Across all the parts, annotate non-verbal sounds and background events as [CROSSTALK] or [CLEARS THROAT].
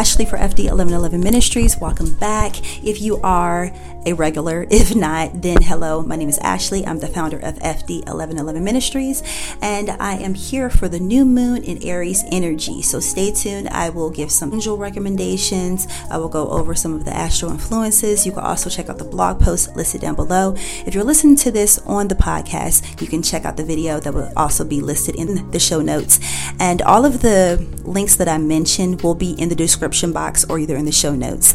Ashley for FD1111 Ministries. Welcome back. If you are a regular, [LAUGHS] if not, then hello. My name is Ashley. I'm the founder of FD1111 Ministries, and I am here for the new moon in Aries energy. So stay tuned. I will give some angel recommendations. I will go over some of the astral influences. You can also check out the blog post listed down below. If you're listening to this on the podcast, you can check out the video that will also be listed in the show notes. And all of the links that I mentioned will be in the description description box or either in the show notes.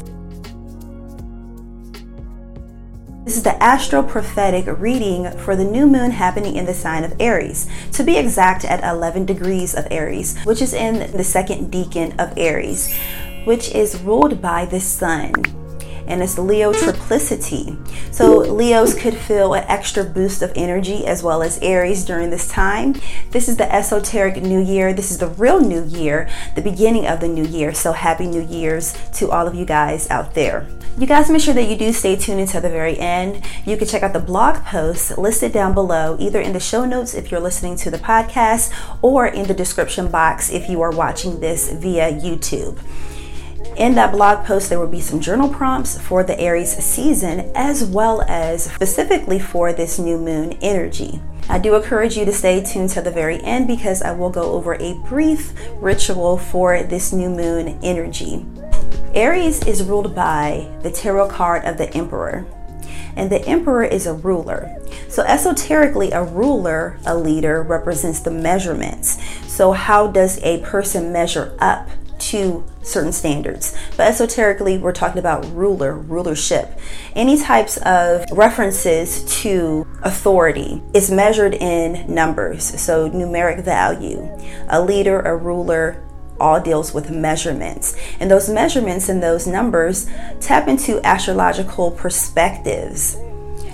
This is the astro prophetic reading for the new moon happening in the sign of Aries. To be exact, at 11 degrees of Aries, which is in the second decan of Aries, which is ruled by the sun and it's Leo triplicity. So Leos could feel an extra boost of energy as well as Aries during this time. This is the esoteric new year. This is the real new year, the beginning of the new year. So happy new year's to all of you guys out there. You guys make sure that you do stay tuned until the very end. You can check out the blog posts listed down below, either in the show notes if you're listening to the podcast or in the description box if you are watching this via YouTube. In that blog post, there will be some journal prompts for the Aries season, as well as specifically for this new moon energy. I do encourage you to stay tuned to the very end because I will go over a brief ritual for this new moon energy. Aries is ruled by the tarot card of the Emperor, and the Emperor is a ruler. So, esoterically, a ruler, a leader, represents the measurements. So, how does a person measure up to certain standards. But esoterically, we're talking about ruler, rulership. Any types of references to authority is measured in numbers, so numeric value. A leader, a ruler, all deals with measurements. And those measurements and those numbers tap into astrological perspectives.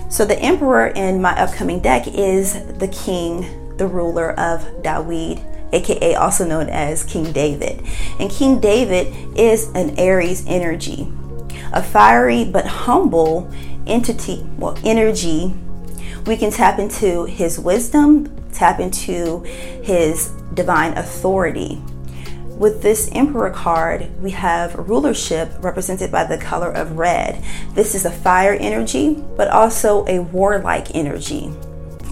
So the emperor in my upcoming deck is the king, the ruler of Dawid aka also known as King David. And King David is an Aries energy, a fiery but humble entity, well, energy. We can tap into his wisdom, tap into his divine authority. With this Emperor card, we have rulership represented by the color of red. This is a fire energy, but also a warlike energy.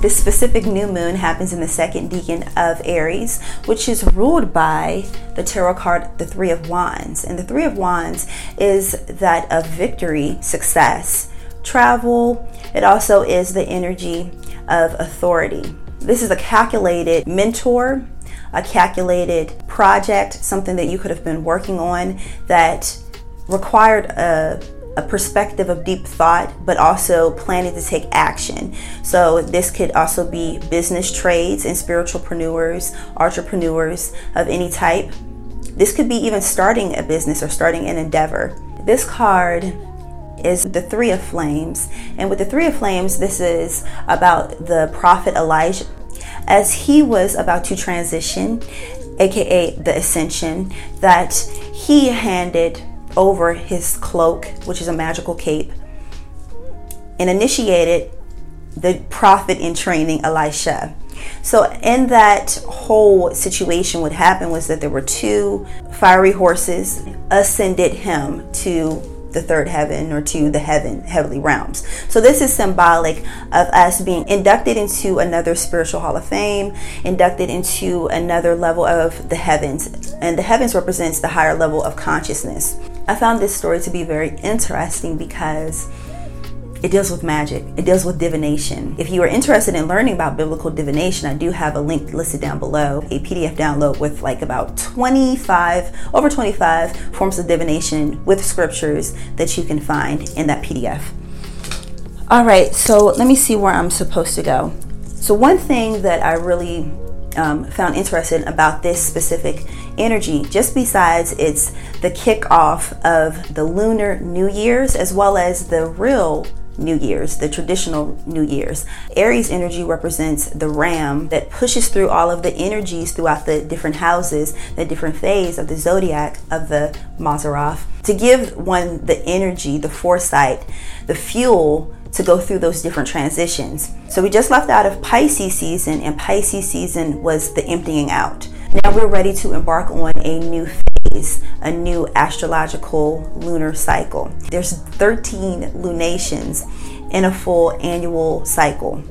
This specific new moon happens in the second decan of Aries, which is ruled by the tarot card, the Three of Wands. And the Three of Wands is that of victory, success, travel. It also is the energy of authority. This is a calculated mentor, a calculated project, something that you could have been working on that required a a perspective of deep thought, but also planning to take action. So, this could also be business trades and spiritualpreneurs, entrepreneurs of any type. This could be even starting a business or starting an endeavor. This card is the Three of Flames. And with the Three of Flames, this is about the prophet Elijah as he was about to transition, aka the ascension, that he handed over his cloak, which is a magical cape, and initiated the prophet in training, Elisha. So, in that whole situation, what happened was that there were two fiery horses ascended him to the third heaven or to the heaven heavenly realms. So this is symbolic of us being inducted into another spiritual hall of fame, inducted into another level of the heavens. And the heavens represents the higher level of consciousness. I found this story to be very interesting because it deals with magic. It deals with divination. If you are interested in learning about biblical divination, I do have a link listed down below, a PDF download with like about 25, over 25 forms of divination with scriptures that you can find in that PDF. All right, so let me see where I'm supposed to go. So, one thing that I really um, found interesting about this specific energy, just besides it's the kickoff of the lunar New Year's as well as the real New Year's, the traditional New Year's. Aries energy represents the ram that pushes through all of the energies throughout the different houses, the different phase of the zodiac of the Mazzaroth, to give one the energy, the foresight, the fuel to go through those different transitions. So we just left out of Pisces season, and Pisces season was the emptying out. Now we're ready to embark on a new phase, a new astrological lunar cycle. There's 13 lunations in a full annual cycle.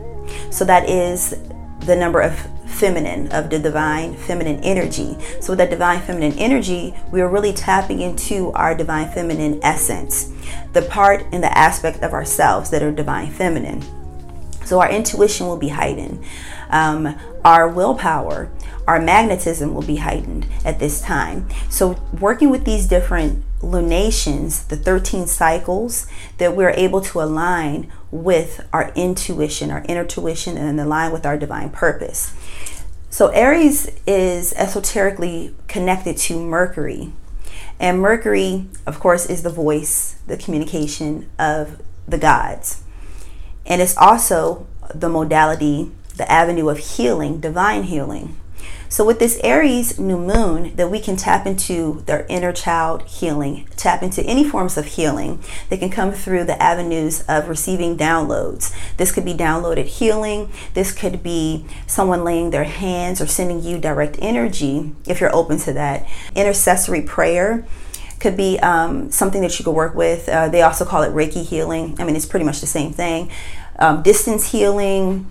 So that is the number of feminine, of the divine feminine energy. So, with that divine feminine energy, we are really tapping into our divine feminine essence, the part and the aspect of ourselves that are divine feminine. So, our intuition will be heightened, um, our willpower, our magnetism will be heightened at this time. So, working with these different lunations, the 13 cycles, that we're able to align with our intuition, our inner tuition, and align with our divine purpose. So, Aries is esoterically connected to Mercury. And Mercury, of course, is the voice, the communication of the gods. And it's also the modality, the avenue of healing, divine healing. So with this Aries new moon, that we can tap into their inner child healing, tap into any forms of healing that can come through the avenues of receiving downloads. This could be downloaded healing. This could be someone laying their hands or sending you direct energy if you're open to that. Intercessory prayer could be um, something that you could work with. Uh, they also call it Reiki healing. I mean, it's pretty much the same thing. Um, distance healing,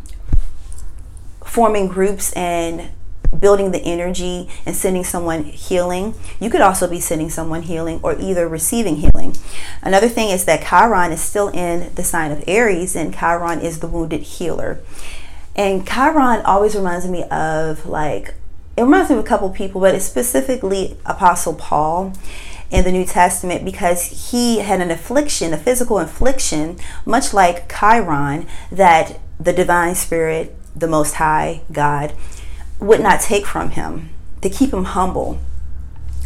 forming groups and building the energy and sending someone healing. You could also be sending someone healing or either receiving healing. Another thing is that Chiron is still in the sign of Aries, and Chiron is the wounded healer. And Chiron always reminds me of like, it reminds me of a couple people, but it's specifically Apostle Paul in the New Testament because he had an affliction, a physical affliction, much like Chiron, that the divine spirit, the Most High God, would not take from him to keep him humble.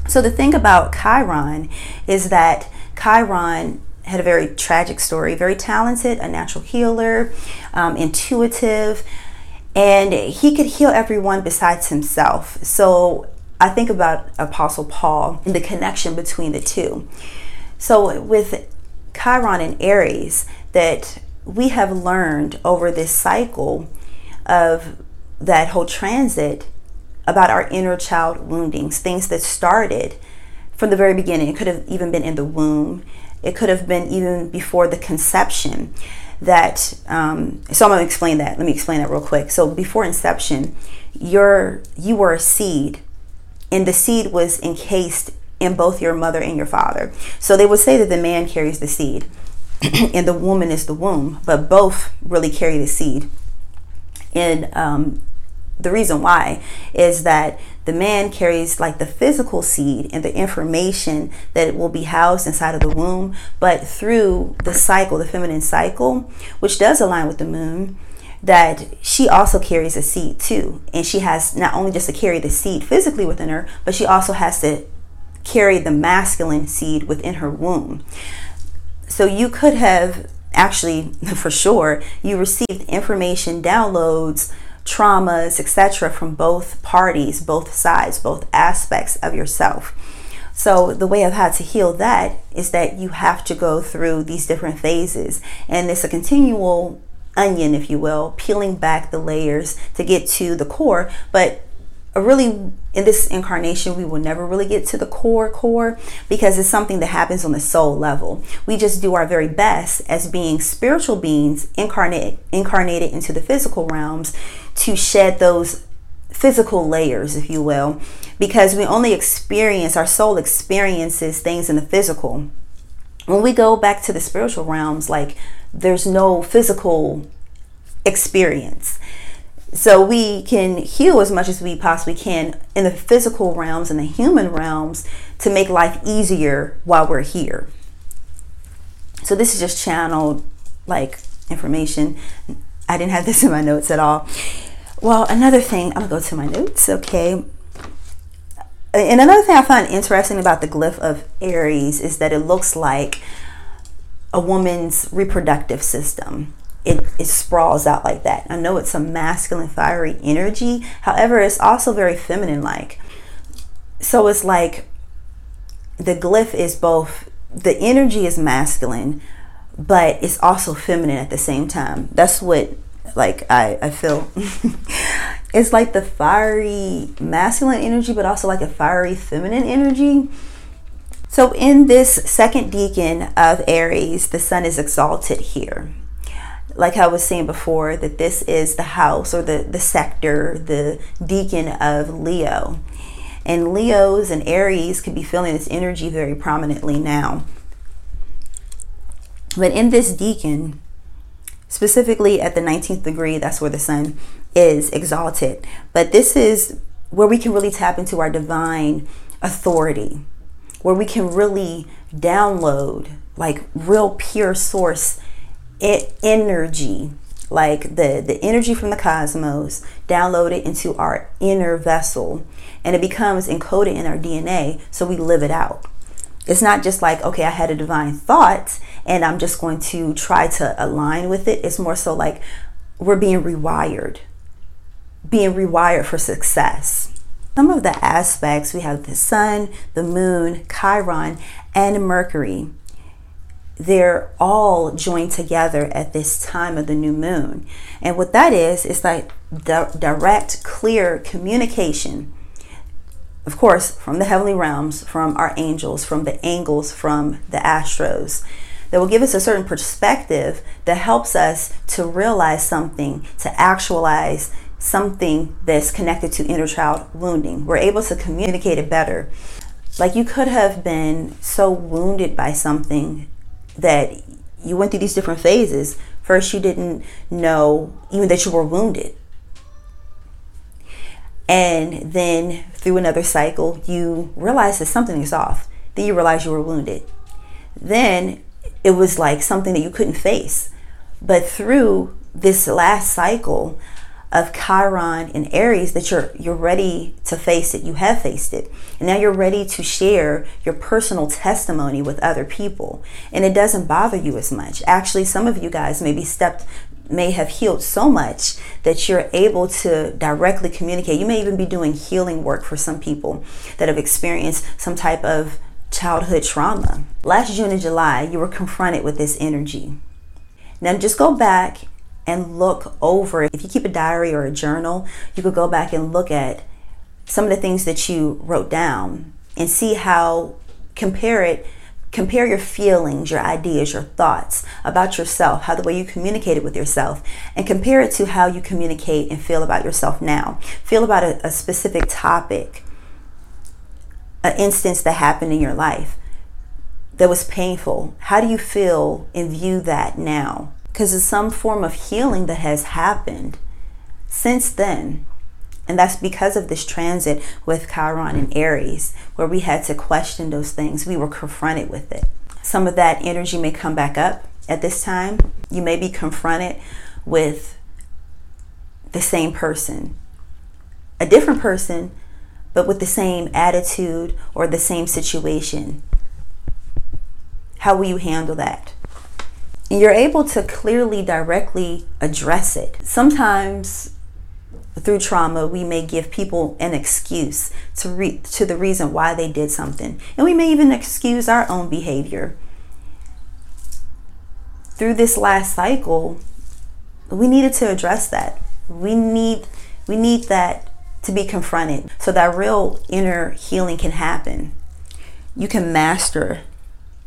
So the thing about Chiron is that Chiron had a very tragic story, very talented, a natural healer, um, intuitive, and he could heal everyone besides himself. So I think about Apostle Paul and the connection between the two. So with Chiron and Aries, that we have learned over this cycle of that whole transit about our inner child woundings, things that started from the very beginning. It could have even been in the womb, it could have been even before the conception. That um, so I'm gonna explain that. Let me explain that real quick. So before inception, you're you were a seed, and the seed was encased in both your mother and your father. So they would say that the man carries the seed, [CLEARS THROAT] and the woman is the womb, but both really carry the seed. And um, the reason why is that the man carries like the physical seed and the information that will be housed inside of the womb, but through the cycle, the feminine cycle, which does align with the moon, that she also carries a seed too. And she has not only just to carry the seed physically within her, but she also has to carry the masculine seed within her womb. So you could have actually, [LAUGHS] for sure, you received information, downloads traumas, etc., from both parties, both sides, both aspects of yourself. So, the way of how to heal that is that you have to go through these different phases, and it's a continual onion, if you will, peeling back the layers to get to the core. But really in this incarnation we will never really get to the core core because it's something that happens on the soul level. We just do our very best as being spiritual beings incarnate incarnated into the physical realms to shed those physical layers if you will because we only experience our soul experiences things in the physical. When we go back to the spiritual realms like there's no physical experience so we can heal as much as we possibly can in the physical realms and the human realms to make life easier while we're here. So this is just channeled like information. I didn't have this in my notes at all. Well, another thing, I'm gonna go to my notes, okay. And another thing I find interesting about the glyph of Aries is that it looks like a woman's reproductive system it, it sprawls out like that. I know it's a masculine, fiery energy. However, it's also very feminine like. So it's like the glyph is both, the energy is masculine, but it's also feminine at the same time. That's what like I, I feel [LAUGHS] it's like the fiery masculine energy, but also like a fiery feminine energy. So, in this second decan of Aries, the sun is exalted here. Like I was saying before, that this is the house or the, the sector, the decan of Leo. And Leos and Aries could be feeling this energy very prominently now. But in this decan, specifically at the 19th degree, that's where the sun is exalted. But this is where we can really tap into our divine authority, where we can really download like real pure source energy, like the, the energy from the cosmos, downloaded into our inner vessel, and it becomes encoded in our DNA so we live it out. It's not just like, okay, I had a divine thought and I'm just going to try to align with it. It's more so like we're being rewired, being rewired for success. Some of the aspects we have the sun, the moon, Chiron, and Mercury. They're all joined together at this time of the new moon. And what that is, is like di- direct, clear communication of course, from the heavenly realms, from our angels, from the angels, from the astros, that will give us a certain perspective that helps us to realize something, to actualize something that's connected to inner child wounding. We're able to communicate it better. Like you could have been so wounded by something that you went through these different phases. First, you didn't know even that you were wounded and then through another cycle, you realize that something is off. Then you realize you were wounded. Then it was like something that you couldn't face. But through this last cycle of Chiron and Aries, that you're you're ready to face it. You have faced it. And now you're ready to share your personal testimony with other people. And it doesn't bother you as much. Actually, some of you guys maybe stepped may have healed so much that you're able to directly communicate. You may even be doing healing work for some people that have experienced some type of childhood trauma. Last June and July, you were confronted with this energy. Now just go back and look over. If you keep a diary or a journal, you could go back and look at some of the things that you wrote down and see how compare it Compare your feelings, your ideas, your thoughts about yourself, how the way you communicated with yourself, and compare it to how you communicate and feel about yourself now. Feel about a, a specific topic, an instance that happened in your life that was painful. How do you feel and view that now? Because it's some form of healing that has happened since then. And that's because of this transit with Chiron and Aries, where we had to question those things. We were confronted with it. Some of that energy may come back up at this time. You may be confronted with the same person, a different person, but with the same attitude or the same situation. How will you handle that? You're able to clearly, directly address it. Sometimes through trauma, we may give people an excuse to re- to the reason why they did something, and we may even excuse our own behavior. Through this last cycle, we needed to address that. We need we need that to be confronted so that real inner healing can happen. You can master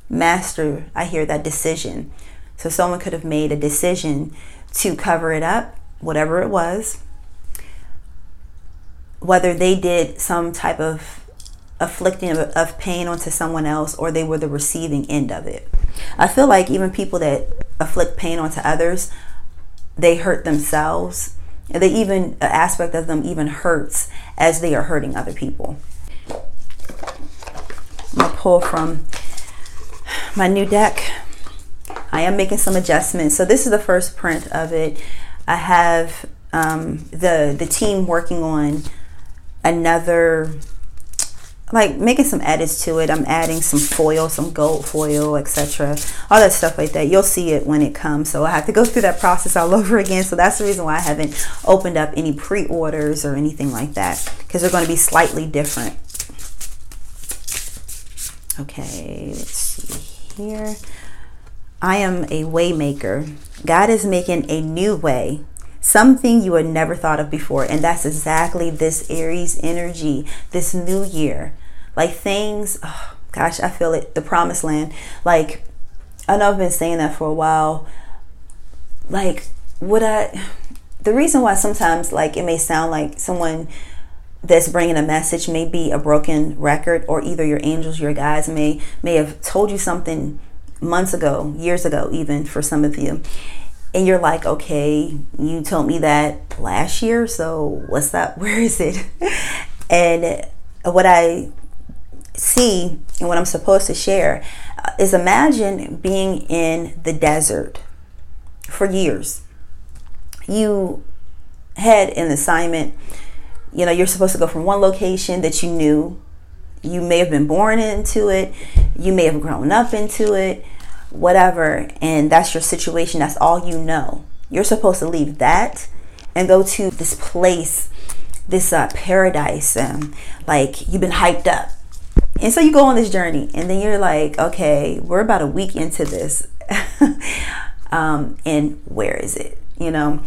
master, I hear that decision. So someone could have made a decision to cover it up, whatever it was, whether they did some type of afflicting of, of, pain onto someone else or they were the receiving end of it. I feel like even people that afflict pain onto others, they hurt themselves. And they even, an aspect of them even hurts as they are hurting other people. I'm going to pull from my new deck. I am making some adjustments. So this is the first print of it. I have um, the the team working on another like making some edits to it. I'm adding some foil, some gold foil, etc. All that stuff like that. You'll see it when it comes. So I have to go through that process all [LAUGHS] over again. So that's the reason why I haven't opened up any pre-orders or anything like that because they're going to be slightly different. Okay, let's see here. I am a waymaker. God is making a new way something you had never thought of before. And that's exactly this Aries energy, this new year. Like things, oh, gosh, I feel it, the promised land. Like, I know I've been saying that for a while. Like, would I, the reason why sometimes, like, it may sound like someone that's bringing a message may be a broken record or either your angels your guides may may have told you something months ago years ago even for some of you and you're like, okay, you told me that last year, so what's that? [LAUGHS] Where is it? and what I see and what I'm supposed to share uh, is imagine being in the desert for years. You had an assignment, you know, you're supposed to go from one location that you knew. You may have been born into it, you may have grown up into it whatever, and that's your situation, that's all you know. You're supposed to leave that and go to this place, this uh, paradise, um, like you've been hyped up. And so you go on this journey, and then you're like, okay, we're about a week into this. [LAUGHS] um, and where is it? You know?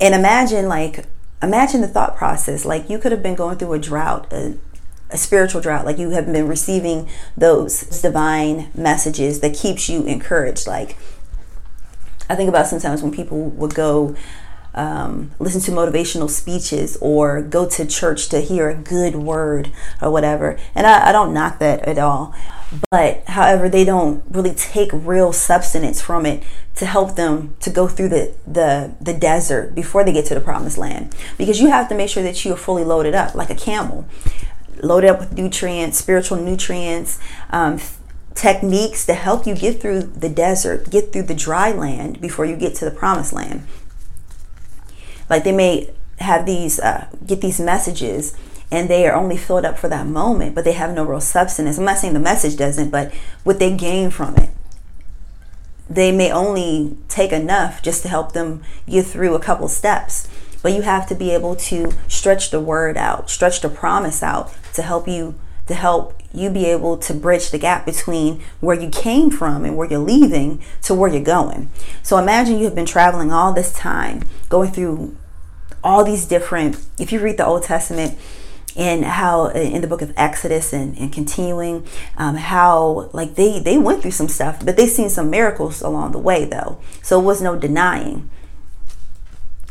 And imagine, like, imagine the thought process. Like, you could have been going through a drought, a, a spiritual drought like you have been receiving those divine messages that keeps you encouraged. Like i think about sometimes when people would go um, listen to motivational speeches or go to church to hear a good word or whatever. And I, I don't knock that at all. But however they don't really take real substance from it to help them to go through the, the the desert before they get to the promised land. Because you have to make sure that you are fully loaded up like a camel loaded up with nutrients, spiritual nutrients, um, techniques to help you get through the desert, get through the dry land before you get to the promised land. Like they may have these, uh, get these messages and they are only filled up for that moment, but they have no real substance. I'm not saying the message doesn't, but what they gain from it. They may only take enough just to help them get through a couple steps but you have to be able to stretch the word out, stretch the promise out to help you to help you be able to bridge the gap between where you came from and where you're leaving to where you're going. So imagine you have been traveling all this time, going through all these different, if you read the Old Testament, and how in the book of Exodus and, and continuing, um, how like they they went through some stuff, but they seen some miracles along the way though. So it was no denying.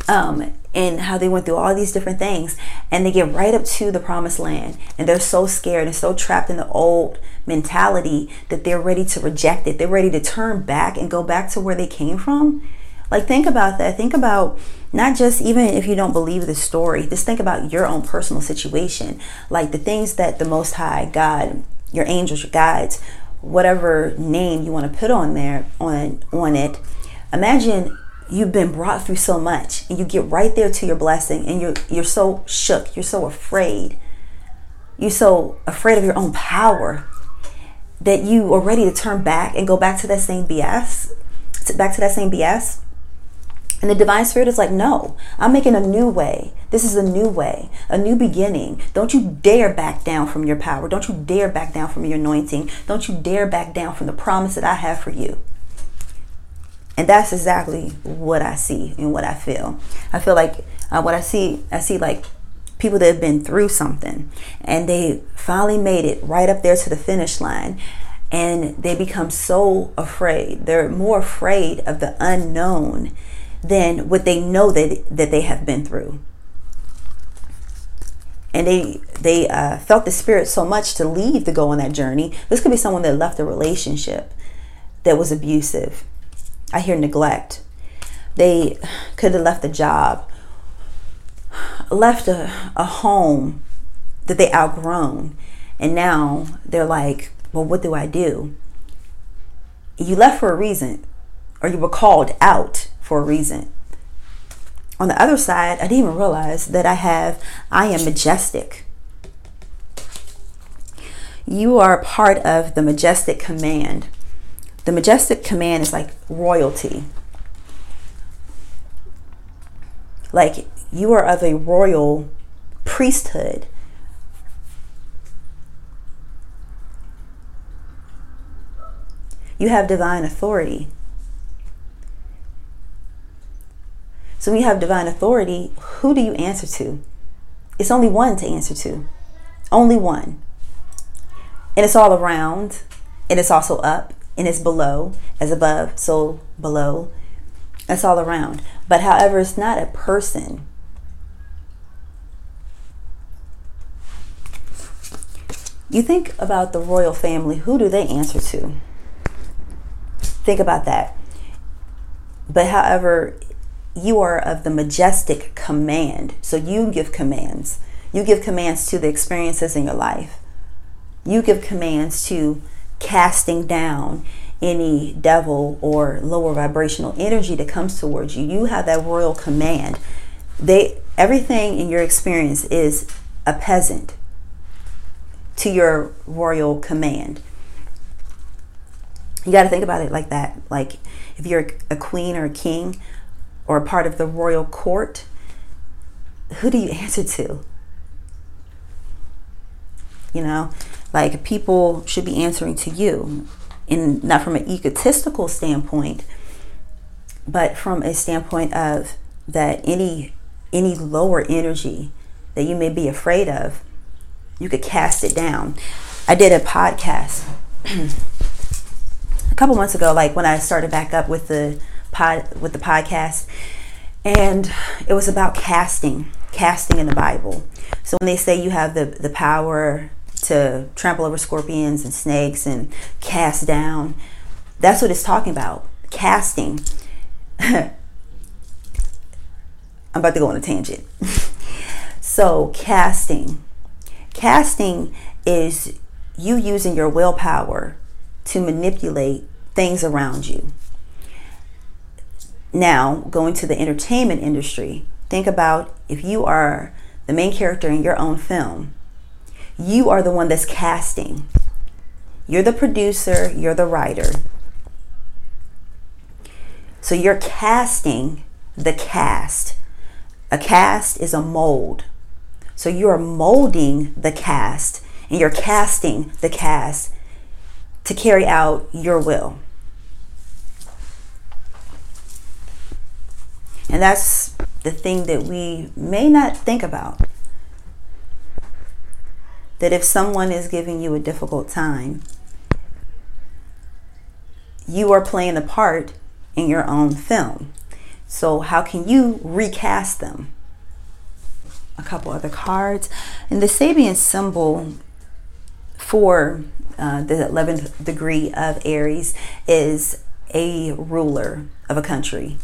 Um, and how they went through all these different things. And they get right up to the promised land. And they're so scared and so trapped in the old mentality that they're ready to reject it. They're ready to turn back and go back to where they came from. Like think about that. Think about not just even if you don't believe the story just think about your own personal situation. Like the things that the most high god your angels your guides whatever name you want to put on there on on it. Imagine you've been brought through so much and you get right there to your blessing and you're you're so shook you're so afraid. You're so afraid of your own power that you are ready to turn back and go back to that same bs back to that same bs and the divine spirit is like no i'm making a new way. This is a new way a new beginning. Don't you dare back down from your power. Don't you dare back down from your anointing. Don't you dare back down from the promise that i have for you and that's exactly what I see and what I feel. I feel like uh, what I see, I see like people that have been through something and they finally made it right up there to the finish line and they become so afraid. They're more afraid of the unknown than what they know that, that they have been through. And they they uh, felt the spirit so much to leave to go on that journey. This could be someone that left a relationship that was abusive I hear neglect. They could have left a job, left a, a home that they outgrown, and now they're like, well, what do I do? You left for a reason, or you were called out for a reason. On the other side, I didn't even realize that I have, I am majestic. You are part of the majestic command the majestic command is like royalty. Like you are of a royal priesthood. You have divine authority. So when you have divine authority, who do you answer to? It's only one to answer to. Only one. And it's all around, and it's also up, and it's below, as above, so below. That's all around. But however, it's not a person. You think about the royal family, who do they answer to? Think about that. But however, you are of the majestic command. So you give commands. You give commands to the experiences in your life. You give commands to casting down any devil or lower vibrational energy that comes towards you. You have that royal command. They everything in your experience is a peasant to your royal command. You got to think about it like that. Like if you're a queen or a king or a part of the royal court, who do you [LAUGHS] answer to? You know, like people should be answering to you, and not from an egotistical standpoint, but from a standpoint of that any any lower energy that you may be afraid of, you could cast it down. I did a podcast [CLEARS THROAT] a couple months ago, like when I started back up with the pod with the podcast, and it was about casting, casting in the Bible. So when they say you have the the power to trample over scorpions and snakes and cast down, that's what it's talking about. Casting. [LAUGHS] I'm about to go on a tangent. [LAUGHS] so casting, casting is you using your willpower to manipulate things around you. Now, going to the entertainment industry, think about if you are the main character in your own film, you are the one that's casting. You're the producer, you're the writer. So you're casting the cast. A cast is a mold. So you're molding the cast and you're casting the cast to carry out your will. And that's the thing that we may not think about. That if someone is giving you a difficult time, you are playing a part in your own film. So, how can you recast them? A couple other cards. And the Sabian symbol for uh, the 11th degree of Aries is a ruler of a country,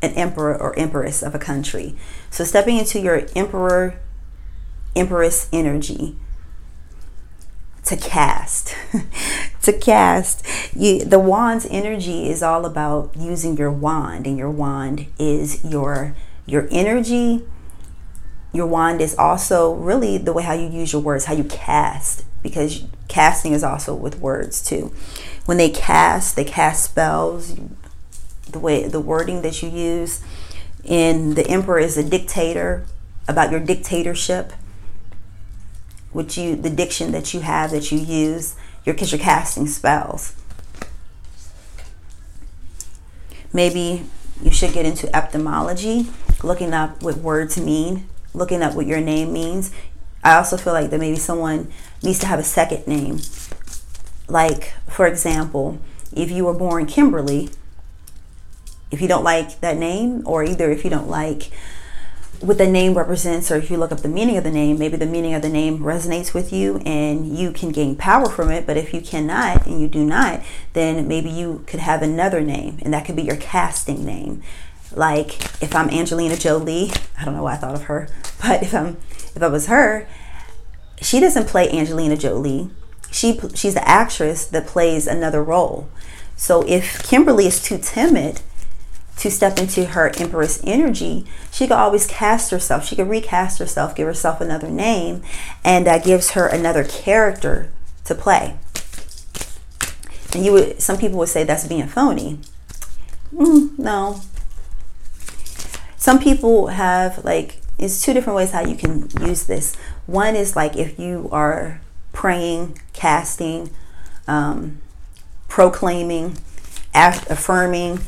an emperor or empress of a country. So stepping into your emperor, empress energy to cast. [LAUGHS] to cast. You, the wand's energy is all about using your wand, and your wand is your your energy. Your wand is also really the way how you use your words, how you cast because casting is also with words too. When they cast, they cast spells, the way the wording that you use. And the emperor is a dictator about your dictatorship, which you the diction that you have that you use, you're because you're casting spells. Maybe you should get into etymology, looking up what words mean, looking up what your name means. I also feel like that maybe someone needs to have a second name. Like, for example, if you were born Kimberly, if you don't like that name, or either if you don't like what the name represents, or if you look up the meaning of the name, maybe the meaning of the name resonates with you and you can gain power from it. But if you cannot and you do not, then maybe you could have another name, and that could be your casting name. Like if I'm Angelina Jolie, I don't know why I thought of her, [LAUGHS] but if I'm if I was her, she doesn't play Angelina Jolie. She she's the actress that plays another role. So if Kimberly is too timid to step into her empress energy, she could always cast herself. She could recast herself, give herself another name, and that gives her another character to play. And you would, some people would say that's being phony. Mm, no. Some people have like it's two different ways how you can use this. One is like if you are praying, casting, um, proclaiming, affirming.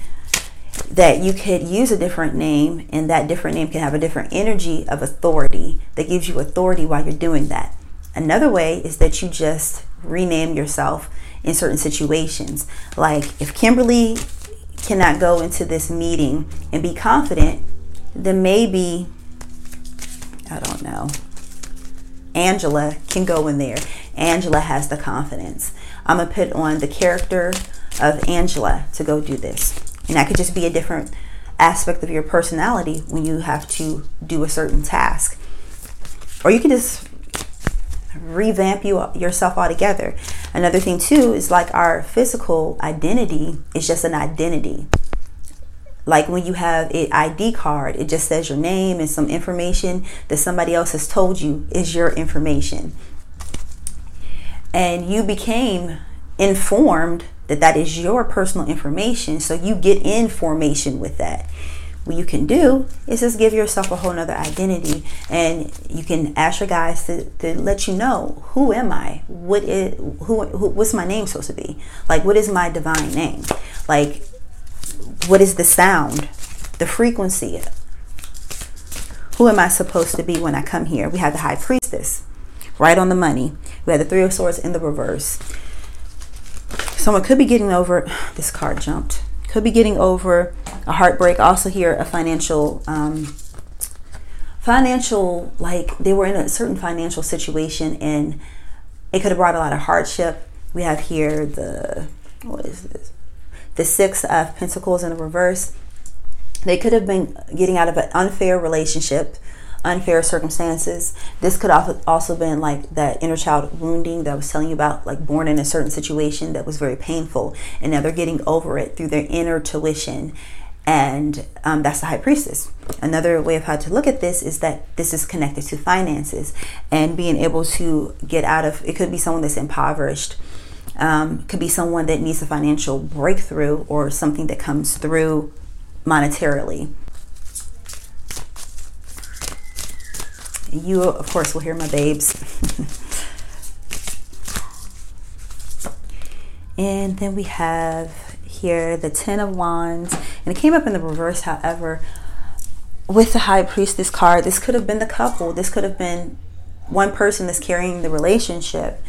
That you could use a different name and that different name can have a different energy of authority that gives you authority while you're doing that. Another way is that you just rename yourself in certain situations. Like if Kimberly cannot go into this meeting and be confident, then maybe, I don't know, Angela can go in there. Angela has the confidence. I'm going to put on the character of Angela to go do this. And that could just be a different aspect of your personality when you have to do a certain task. Or you can just revamp you yourself altogether. Another thing too is like our physical identity is just an identity. Like when you have an ID card, it just says your name and some information that somebody else has told you is your information. And you became informed that that is your personal information, so you get in formation with that. What you can do is just give yourself a whole nother identity and you can ask your guys to, to let you know who am i? What is who, who what's my name supposed to be? Like what is my divine name? Like what is the sound? The frequency? Who am i supposed to be when i come here? We have the high priestess right on the money. We have the three of swords in the reverse someone could be getting over [SIGHS] this card jumped could be getting over a heartbreak. Also, here a financial, um, financial like they were in a certain financial situation and it could have brought a lot of hardship. We have here the what is this? The six of Pentacles in the reverse. They could have been getting out of an unfair relationship unfair circumstances. This could also been like that inner child wounding that I was telling you about, like born in a certain situation that was very painful, and now they're getting over it through their inner tuition. And um, that's the high priestess. Another way of how to look at this is that this is connected to finances and being able to get out of it. Could be someone that's impoverished, um, could be someone that needs a financial breakthrough or something that comes through monetarily. You, of course, will hear my babes. [LAUGHS] and then we have here the Ten of Wands. And it came up in the reverse, however, with the High Priestess card. This could have been the couple. This could have been one person that's carrying the relationship.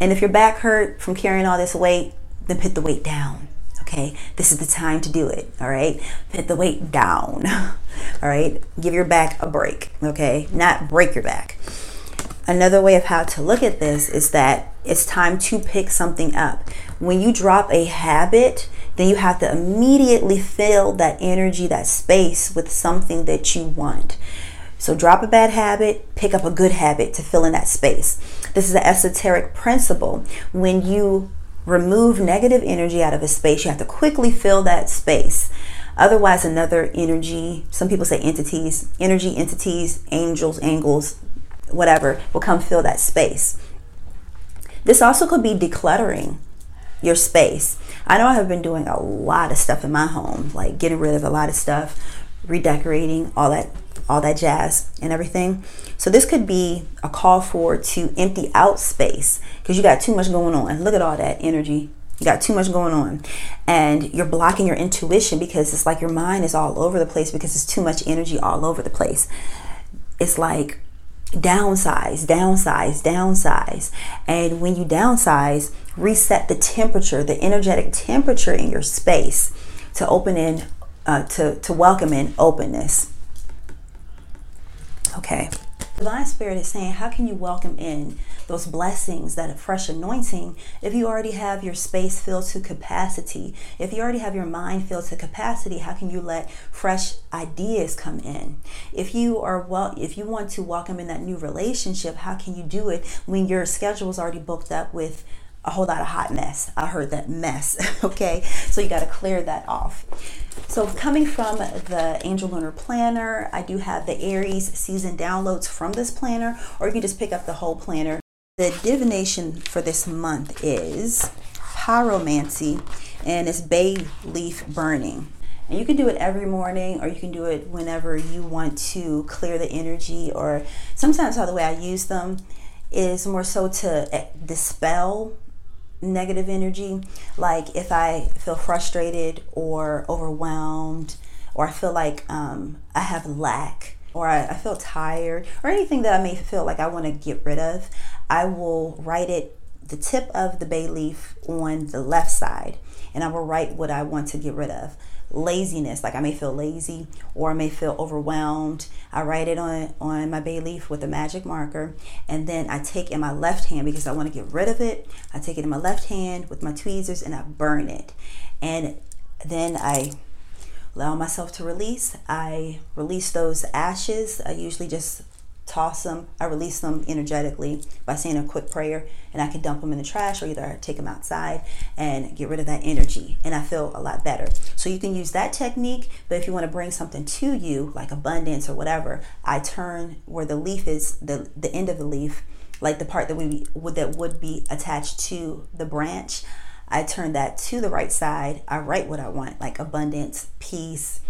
And if your back hurt from carrying all this weight, then put the weight down. Okay, this is the time to do it. All right, put the weight down. [LAUGHS] All right, give your back a break. Okay, not break your back. Another way of how to look at this is that it's time to pick something up. When you drop a habit, then you have to immediately fill that energy, that space with something that you want. So drop a bad habit, pick up a good habit to fill in that space. This is an esoteric principle. When you remove negative energy out of a space, you have to quickly fill that space. Otherwise, another energy, some people say entities, energy entities, angels, angles, whatever, will come fill that space. This also could be decluttering your space. I know I have been doing a lot of stuff in my home, like getting rid of a lot of stuff, redecorating, all that all that jazz and everything. So this could be a call for to empty out space because you got too much going on. And look at all that energy. You got too much going on. And you're blocking your intuition because it's like your mind is all over the place because it's too much energy all over the place. It's like downsize, downsize, downsize. And when you downsize, reset the temperature, the energetic temperature in your space to open in, uh, to, to welcome in openness. Okay. The Divine Spirit is saying, how can you welcome in those blessings, that fresh anointing, if you already have your space filled to capacity? If you already have your mind filled to capacity, how can you let fresh ideas come in? If you are well, if you want to welcome in that new relationship, how can you do it when your schedule is already booked up with a whole lot of hot mess. I heard that mess. [LAUGHS] okay, so you got to clear that off. So, coming from the Angel Lunar Planner, I do have the Aries season downloads from this planner, or you can just pick up the whole planner. The divination for this month is pyromancy, and it's bay leaf burning. And you can do it every morning, or you can do it whenever you want to clear the energy, or sometimes how the way I use them is more so to eh, dispel negative energy. Like if I feel frustrated or overwhelmed, or I feel like um, I have lack, or I, I feel tired, or anything that I may feel like I want to get rid of, I will write it the tip of the bay leaf on the left side, and I will write what I want to get rid of laziness. Like i may feel lazy or i may feel overwhelmed. I write it on on my bay leaf with a magic marker and then i take in my left hand because i want to get rid of it. I take it in my left hand with my tweezers and i burn it. And then i allow myself to release. I release those ashes. I usually just toss them, I release them energetically by saying a quick prayer, and I can dump them in the trash or either I take them outside and get rid of that energy, and I feel a lot better. So you can use that technique, but if you want to bring something to you, like abundance or whatever, I turn where the leaf is, the, the end of the leaf, like the part that we would that would be attached to the branch. I turn that to the right side. I write what I want, like abundance, peace,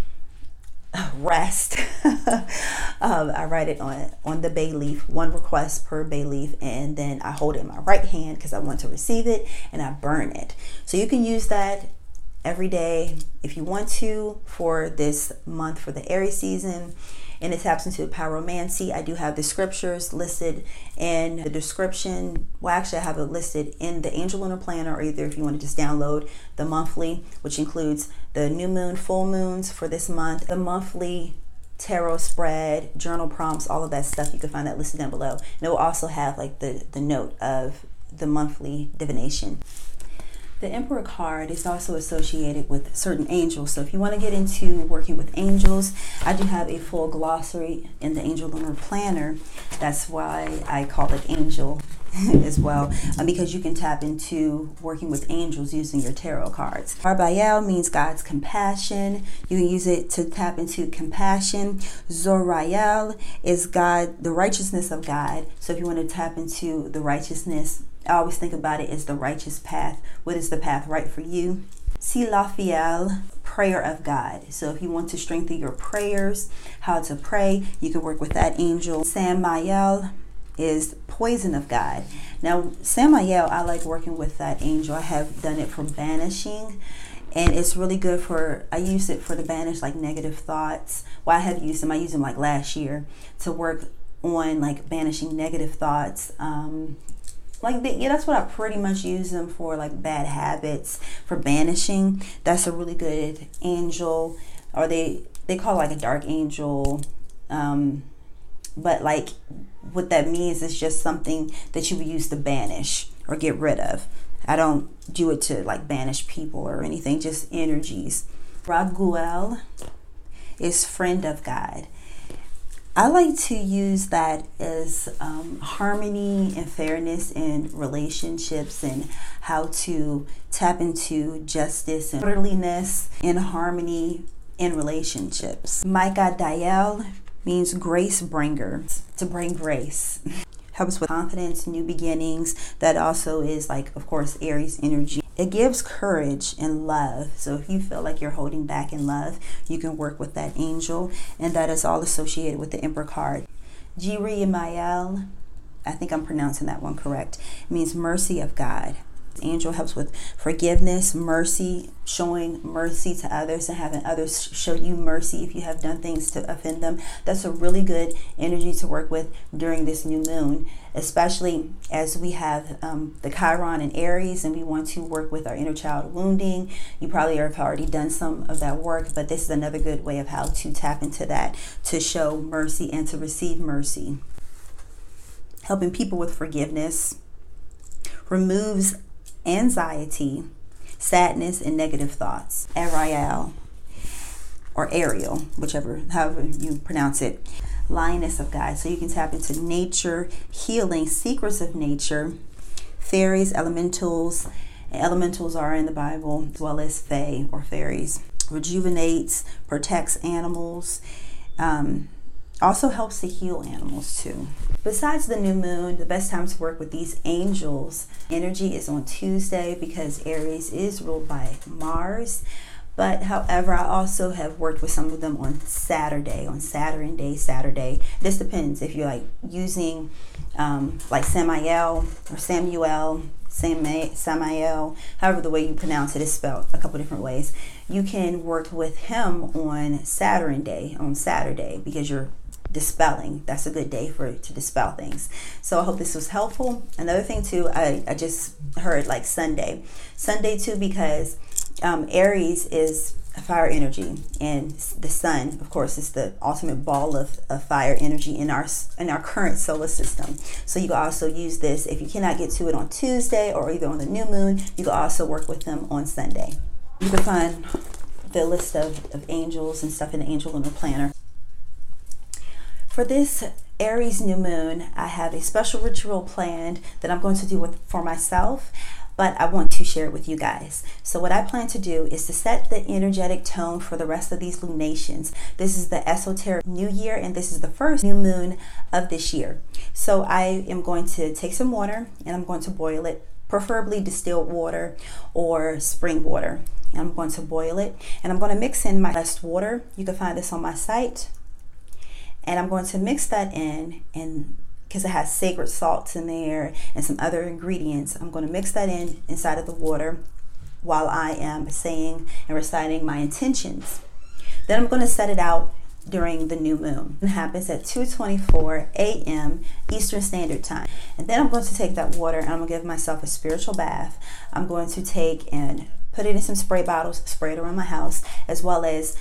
rest. [LAUGHS] um, I write it on on the bay leaf, one request per bay leaf, and then I hold it in my right hand because I want to receive it, and I burn it. So you can use that every day if you want to for this month for the Aries season and it taps into pyromancy. I do have the scriptures listed in the description. Well, actually, I have it listed in the Angel Lunar Planner, or either if you want to just download the monthly, which includes the new moon, full moons for this month, the monthly tarot spread, journal prompts, all of that stuff. You can find that listed down below. And it will also have like the, the note of the monthly divination. The Emperor card is also associated with certain angels. So if you want to get into working with angels, I do have a full glossary in the Angel Lunar Planner. That's why I call it angel [LAUGHS] as well, um, because you can tap into working with angels using your tarot cards. Arbayel means God's compassion. You can use it to tap into compassion. Zorayel is God, the righteousness of God. So if you want to tap into the righteousness I always think about it as the righteous path. What is the path right for you? See Selaphiel, prayer of God. So if you want to strengthen your prayers, how to pray, you can work with that angel. Samael is poison of God. Now, Samael, I like working with that angel. I have done it for banishing and it's really good for i use it for the banish like negative thoughts well i have used them i used them like last year to work on like banishing negative thoughts um, like yeah that's what i pretty much use them for like bad habits for banishing. That's a really good angel or they they call it like a dark angel. Um but like what that means is just something that you would use to banish or get rid of. I don't do it to like banish people or anything just energies. Raguel is friend of god I like to use that as um, harmony and fairness in relationships and how to tap into justice and orderliness and harmony in relationships. Machidiel means grace bringer, to bring grace. [LAUGHS] Helps with confidence, new beginnings. That also is like, of course, Aries energy. It gives courage and love. So if you feel like you're holding back in love, you can work with that angel. And that is all associated with the Emperor card. Jerahmeel, I think I'm pronouncing that one correct, means mercy of God. Angel helps with forgiveness, mercy, showing mercy to others, and having others show you mercy if you have done things to offend them. That's a really good energy to work with during this new moon, especially as we have um, the Chiron and Aries, and we want to work with our inner child wounding. You probably have already done some of that work, but this is another good way of how to tap into that to show mercy and to receive mercy. Helping people with forgiveness removes anxiety, sadness, and negative thoughts. Ariel, or Ariel, whichever, however you pronounce it. Lioness of God. So you can tap into nature, healing, secrets of nature, fairies, elementals. Elementals are in the Bible, as well as fae or fairies. Rejuvenates, protects animals. Um, also helps to heal animals too. Besides the new moon, the best time to work with these angels energy is on Tuesday because Aries is ruled by Mars. But however, I also have worked with some of them on Saturday, on Saturn day, Saturday. This depends if you're like using um, like Samael or Samuel, Samael, however the way you pronounce it is spelled a couple different ways. You can work with him on Saturday, on Saturday, because you're dispelling. That's a good day for to dispel things. So I hope this was helpful. Another thing too, I, I just heard like Sunday. Sunday too, because um, Aries is a fire energy and the sun of course is the ultimate ball of, of fire energy in our in our current solar system so you can also use this if you cannot get to it on tuesday or either on the new moon you can also work with them on sunday you can find the list of, of angels and stuff in the angel lunar planner for this Aries new moon, I have a special ritual planned that I'm going to do with, for myself, but I want to share it with you guys. So, what I plan to do is to set the energetic tone for the rest of these lunations. This is the esoteric new year, and this is the first new moon of this year. So, I am going to take some water and I'm going to boil it, preferably distilled water or spring water. I'm going to boil it and I'm going to mix in my best water. You can find this on my site and I'm going to mix that in and because it has sacred salts in there and some other ingredients I'm going to mix that in inside of the water while I am saying and reciting my intentions then I'm going to set it out during the new moon. It happens at 2:24 a.m. Eastern Standard Time. And then I'm going to take that water and I'm going to give myself a spiritual bath. I'm going to take and put it in some spray bottles, spray it around my house, as well as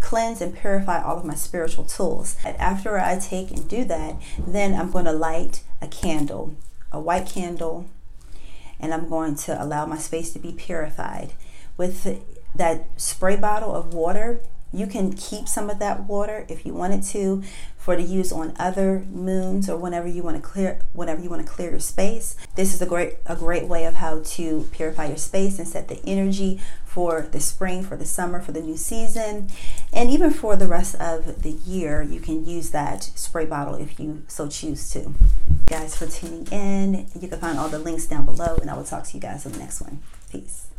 cleanse and purify all of my spiritual tools. And after I take and do that, then I'm going to light a candle, a white candle, and I'm going to allow my space to be purified. With that spray bottle of water, you can keep some of that water if you wanted to for to use on other moons or whenever you want to clear whenever you want to clear your space. This is a great a great way of how to purify your space and set the energy for the spring, for the summer, for the new season, and even for the rest of the year. You can use that spray bottle if you so choose to. Guys, for tuning in. You can find all the links down below, and I will talk to you guys in the next one. Peace.